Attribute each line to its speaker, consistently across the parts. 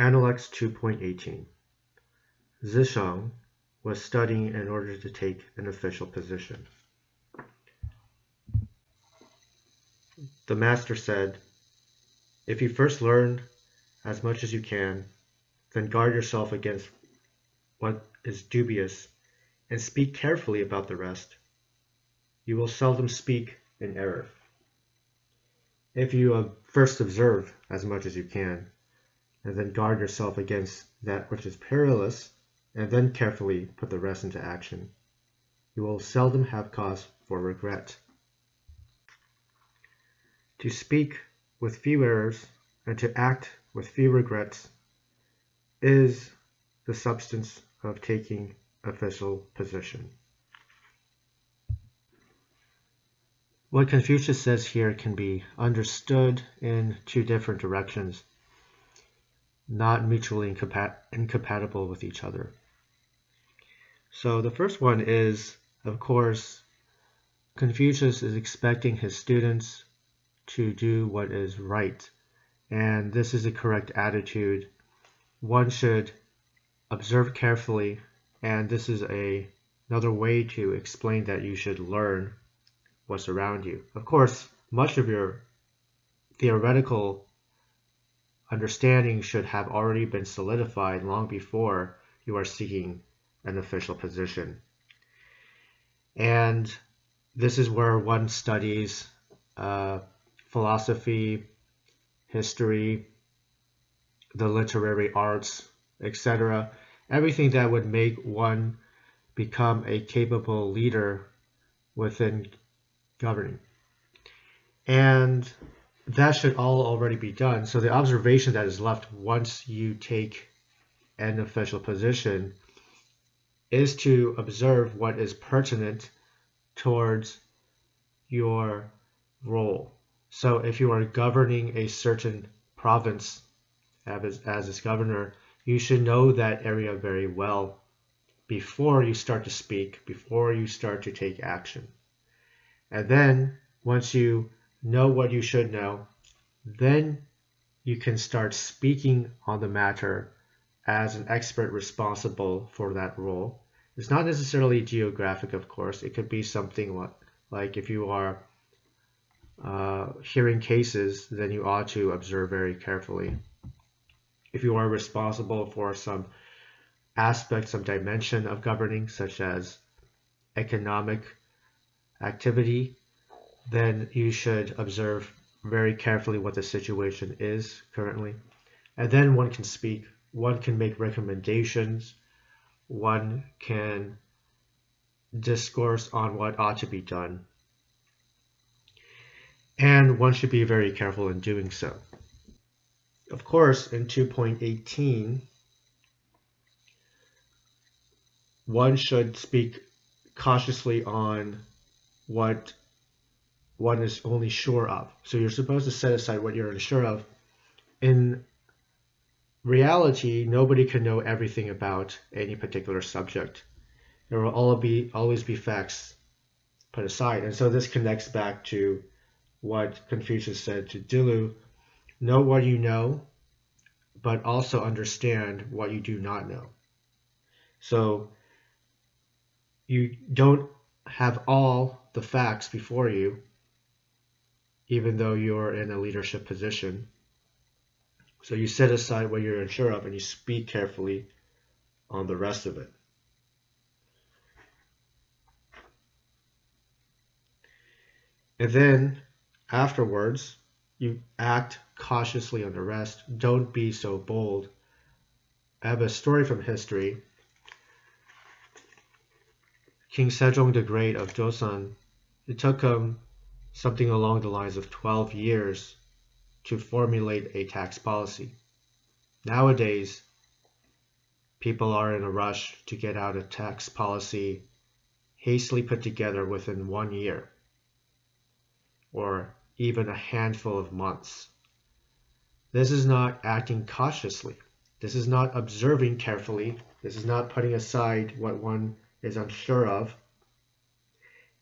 Speaker 1: Analects 2.18 Zizhang was studying in order to take an official position. The master said, If you first learn as much as you can, then guard yourself against what is dubious and speak carefully about the rest. You will seldom speak in error. If you first observe as much as you can, and then guard yourself against that which is perilous, and then carefully put the rest into action. You will seldom have cause for regret. To speak with few errors and to act with few regrets is the substance of taking official position. What Confucius says here can be understood in two different directions not mutually incompat incompatible with each other. So the first one is, of course, Confucius is expecting his students to do what is right. And this is a correct attitude. One should observe carefully, and this is a another way to explain that you should learn what's around you. Of course, much of your theoretical understanding should have already been solidified long before you are seeking an official position. And this is where one studies uh, philosophy, history, the literary arts, etc. Everything that would make one become a capable leader within governing. And that should all already be done. So the observation that is left once you take an official position is to observe what is pertinent towards your role. So if you are governing a certain province as, as its governor, you should know that area very well before you start to speak, before you start to take action. And then once you know what you should know, then you can start speaking on the matter as an expert responsible for that role. It's not necessarily geographic, of course. It could be something like, if you are uh, hearing cases, then you ought to observe very carefully. If you are responsible for some aspect, some dimension of governing, such as economic activity, then you should observe very carefully what the situation is currently. And then one can speak, one can make recommendations, one can discourse on what ought to be done. And one should be very careful in doing so. Of course, in 2.18, one should speak cautiously on what one is only sure of. So you're supposed to set aside what you're unsure of. In reality, nobody can know everything about any particular subject. There will all be always be facts put aside. And so this connects back to what Confucius said to Zilu, know what you know, but also understand what you do not know. So you don't have all the facts before you, even though you're in a leadership position. So you set aside what you're unsure of and you speak carefully on the rest of it. And then afterwards, you act cautiously on the rest. Don't be so bold. I have a story from history. King Sejong the Great of Joseon, it took him something along the lines of 12 years to formulate a tax policy. Nowadays, people are in a rush to get out a tax policy hastily put together within one year or even a handful of months. This is not acting cautiously. This is not observing carefully. This is not putting aside what one is unsure of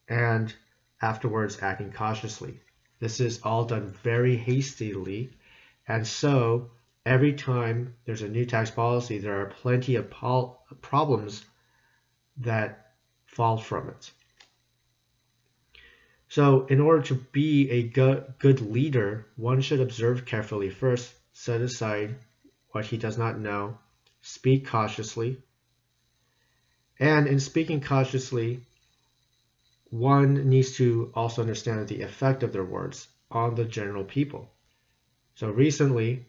Speaker 1: and afterwards acting cautiously. This is all done very hastily, and so every time there's a new tax policy, there are plenty of pol- problems that fall from it. So, in order to be a good, good leader, one should observe carefully first, set aside what he does not know, speak cautiously. And in speaking cautiously, one needs to also understand the effect of their words on the general people. So recently,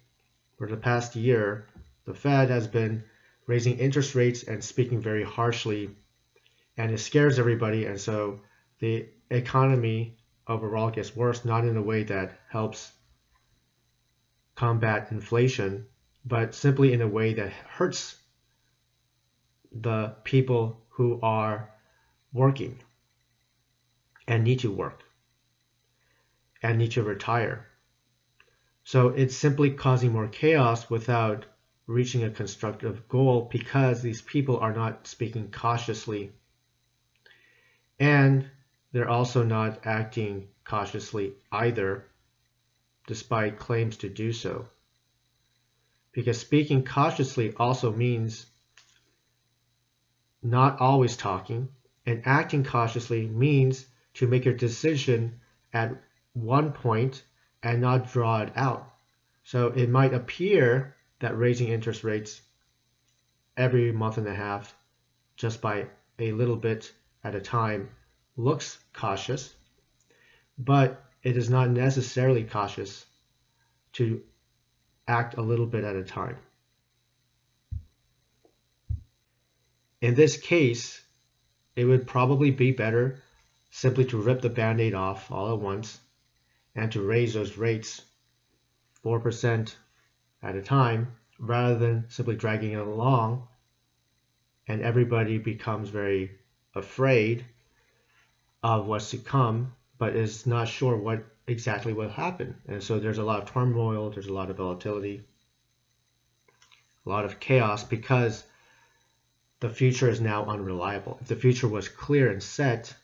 Speaker 1: for the past year, the Fed has been raising interest rates and speaking very harshly, and it scares everybody. And so the economy overall gets worse, not in a way that helps combat inflation, but simply in a way that hurts the people who are working and need to work and need to retire. So it's simply causing more chaos without reaching a constructive goal because these people are not speaking cautiously and they're also not acting cautiously either, despite claims to do so. Because speaking cautiously also means not always talking, and acting cautiously means to make your decision at one point and not draw it out. So it might appear that raising interest rates every month and a half just by a little bit at a time looks cautious, but it is not necessarily cautious to act a little bit at a time. In this case, it would probably be better simply to rip the band-aid off all at once and to raise those rates 4% at a time rather than simply dragging it along and everybody becomes very afraid of what's to come, but is not sure what exactly will happen. And so there's a lot of turmoil, there's a lot of volatility, a lot of chaos because the future is now unreliable. If the future was clear and set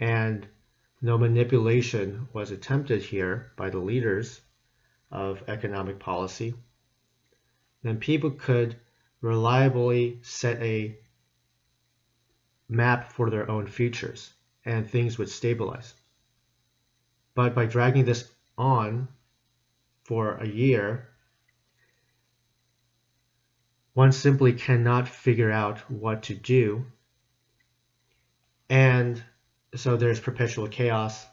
Speaker 1: and no manipulation was attempted here by the leaders of economic policy, then people could reliably set a map for their own futures and things would stabilize. But by dragging this on for a year, one simply cannot figure out what to do. And so there's perpetual chaos.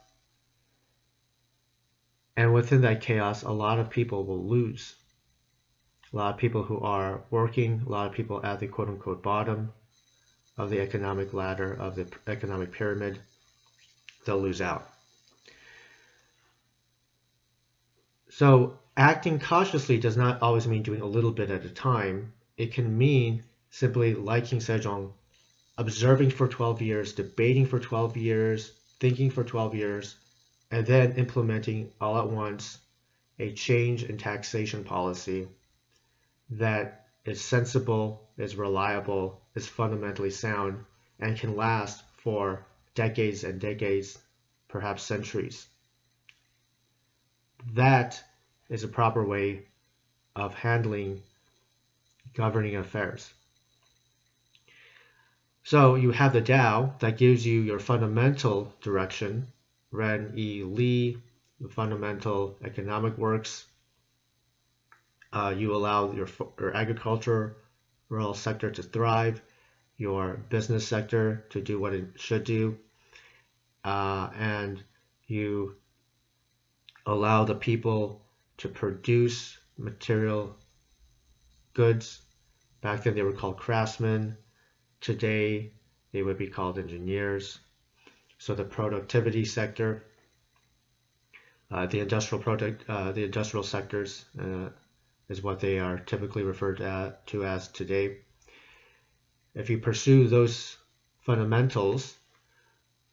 Speaker 1: And within that chaos, a lot of people will lose. A lot of people who are working, a lot of people at the quote unquote bottom of the economic ladder, of the economic pyramid, they'll lose out. So acting cautiously does not always mean doing a little bit at a time. It can mean simply liking Sejong, observing for 12 years, debating for 12 years, thinking for 12 years, and then implementing all at once a change in taxation policy that is sensible, is reliable, is fundamentally sound, and can last for decades and decades, perhaps centuries. That is a proper way of handling governing affairs. So you have the Tao that gives you your fundamental direction, Ren E. Lee, the fundamental economic works. Uh, you allow your, your agriculture, rural sector to thrive, your business sector to do what it should do, uh, and you allow the people to produce material goods. Back then they were called craftsmen. Today they would be called engineers. So the productivity sector, uh, the industrial product, uh, the industrial sectors uh, is what they are typically referred to as today. If you pursue those fundamentals,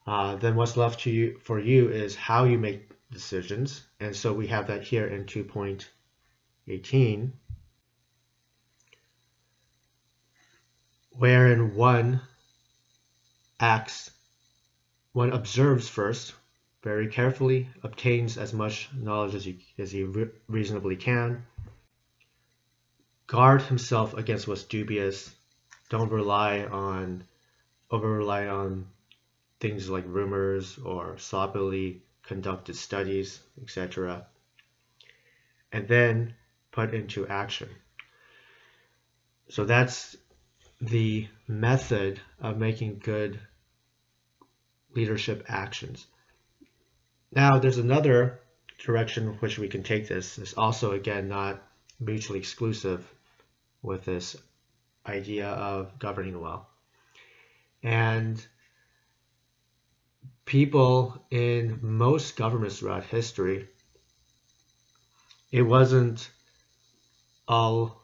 Speaker 1: uh, then what's left to you for you is how you make decisions. And so we have that here in 2.18, wherein one acts, one observes first, very carefully, obtains as much knowledge as he, as he re reasonably can, guard himself against what's dubious. Don't rely on over rely on things like rumors or sloppily conducted studies, etc. And then put into action. So that's the method of making good leadership actions. Now, there's another direction which we can take this. It's also, again, not mutually exclusive with this idea of governing well. And people in most governments throughout history, it wasn't all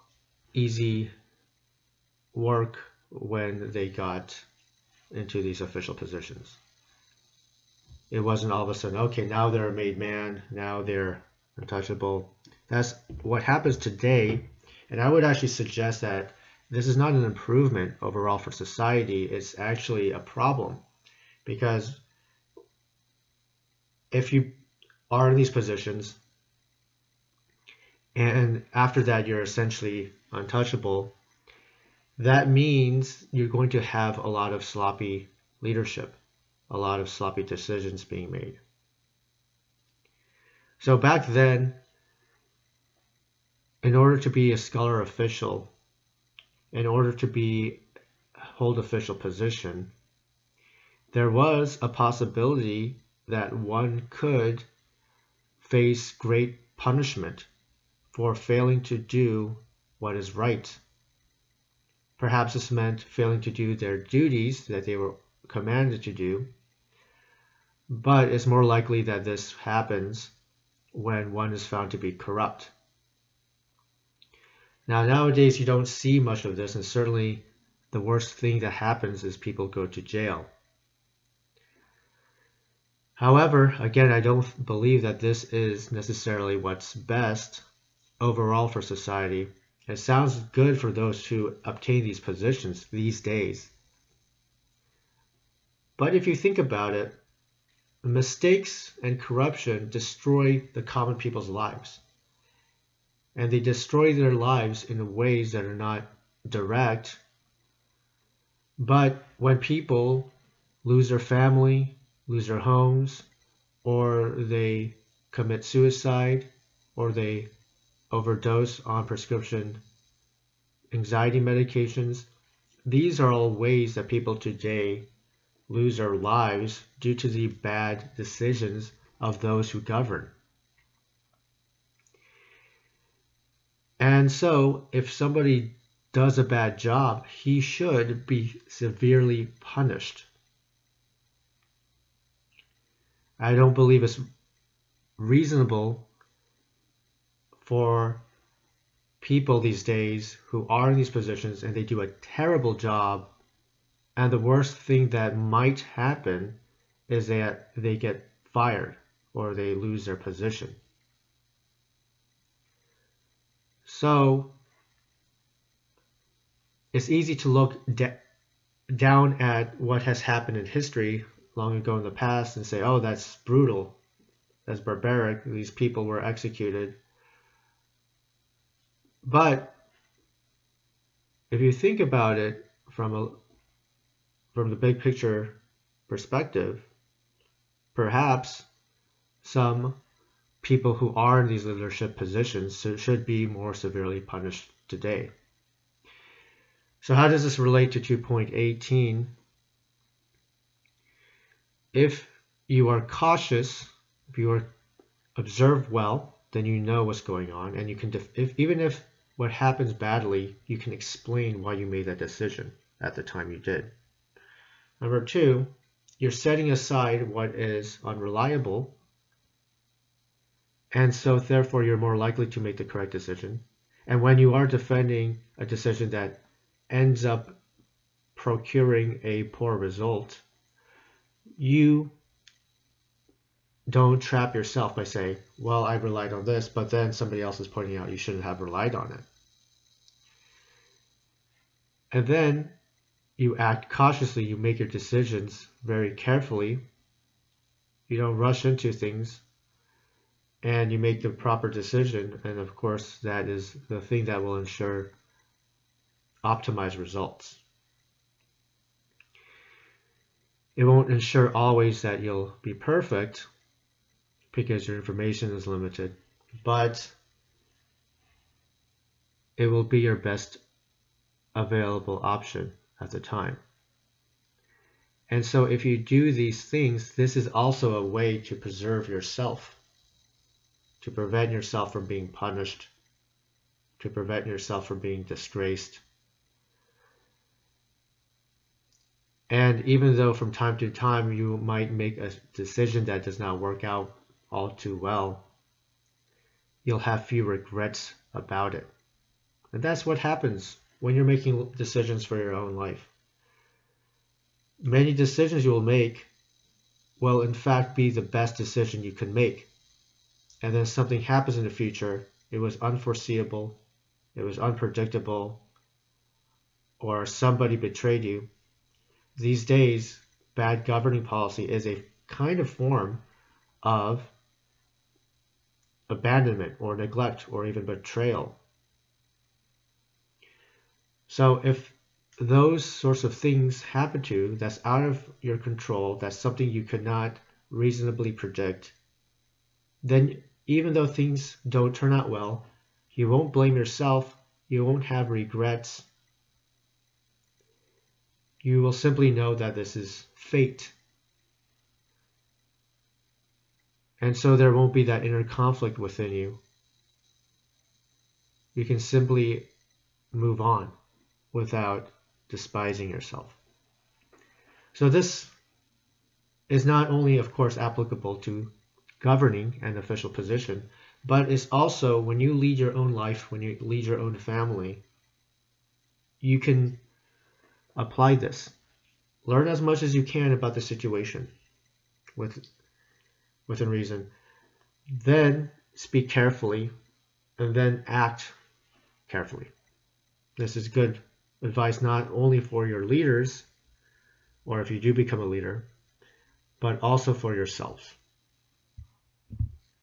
Speaker 1: easy work when they got into these official positions. It wasn't all of a sudden, okay, now they're a made man, now they're untouchable. That's what happens today. And I would actually suggest that this is not an improvement overall for society, it's actually a problem. Because if you are in these positions, and after that you're essentially untouchable, that means you're going to have a lot of sloppy leadership, a lot of sloppy decisions being made. So back then, in order to be a scholar official, in order to be hold official position, there was a possibility that one could face great punishment for failing to do what is right Perhaps this meant failing to do their duties that they were commanded to do, but it's more likely that this happens when one is found to be corrupt. Now, nowadays, you don't see much of this, and certainly the worst thing that happens is people go to jail. However, again, I don't believe that this is necessarily what's best overall for society it sounds good for those who obtain these positions these days. But if you think about it, mistakes and corruption destroy the common people's lives. And they destroy their lives in ways that are not direct. But when people lose their family, lose their homes, or they commit suicide, or they overdose on prescription anxiety medications. These are all ways that people today lose their lives due to the bad decisions of those who govern. And so, if somebody does a bad job, he should be severely punished. I don't believe it's reasonable for people these days who are in these positions and they do a terrible job. And the worst thing that might happen is that they get fired or they lose their position. So it's easy to look down at what has happened in history long ago in the past and say, oh, that's brutal, that's barbaric, these people were executed but if you think about it from a from the big picture perspective, perhaps some people who are in these leadership positions should be more severely punished today. So how does this relate to 2.18? If you are cautious, if you are observe well, then you know what's going on, and you can if, even if what happens badly, you can explain why you made that decision at the time you did. Number two, you're setting aside what is unreliable, and so therefore you're more likely to make the correct decision. And when you are defending a decision that ends up procuring a poor result, you don't trap yourself by saying, well, I relied on this, but then somebody else is pointing out you shouldn't have relied on it. And then you act cautiously, you make your decisions very carefully. You don't rush into things. and you make the proper decision. And of course, that is the thing that will ensure optimized results. It won't ensure always that you'll be perfect because your information is limited, but it will be your best available option at the time. And so if you do these things, this is also a way to preserve yourself, to prevent yourself from being punished, to prevent yourself from being disgraced. And even though from time to time you might make a decision that does not work out all too well, you'll have few regrets about it. And that's what happens when you're making decisions for your own life many decisions you will make will in fact be the best decision you can make. And then something happens in the future, it was unforeseeable, it was unpredictable, or somebody betrayed you. These days, bad governing policy is a kind of form of abandonment or neglect or even betrayal. So if those sorts of things happen to you that's out of your control, that's something you could not reasonably predict, then even though things don't turn out well, you won't blame yourself, you won't have regrets. You will simply know that this is fate. And so there won't be that inner conflict within you. You can simply move on without despising yourself. So this is not only, of course, applicable to governing an official position, but it's also when you lead your own life, when you lead your own family, you can apply this. Learn as much as you can about the situation with, within reason. Then speak carefully and then act carefully. This is good advice not only for your leaders, or if you do become a leader, but also for yourselves.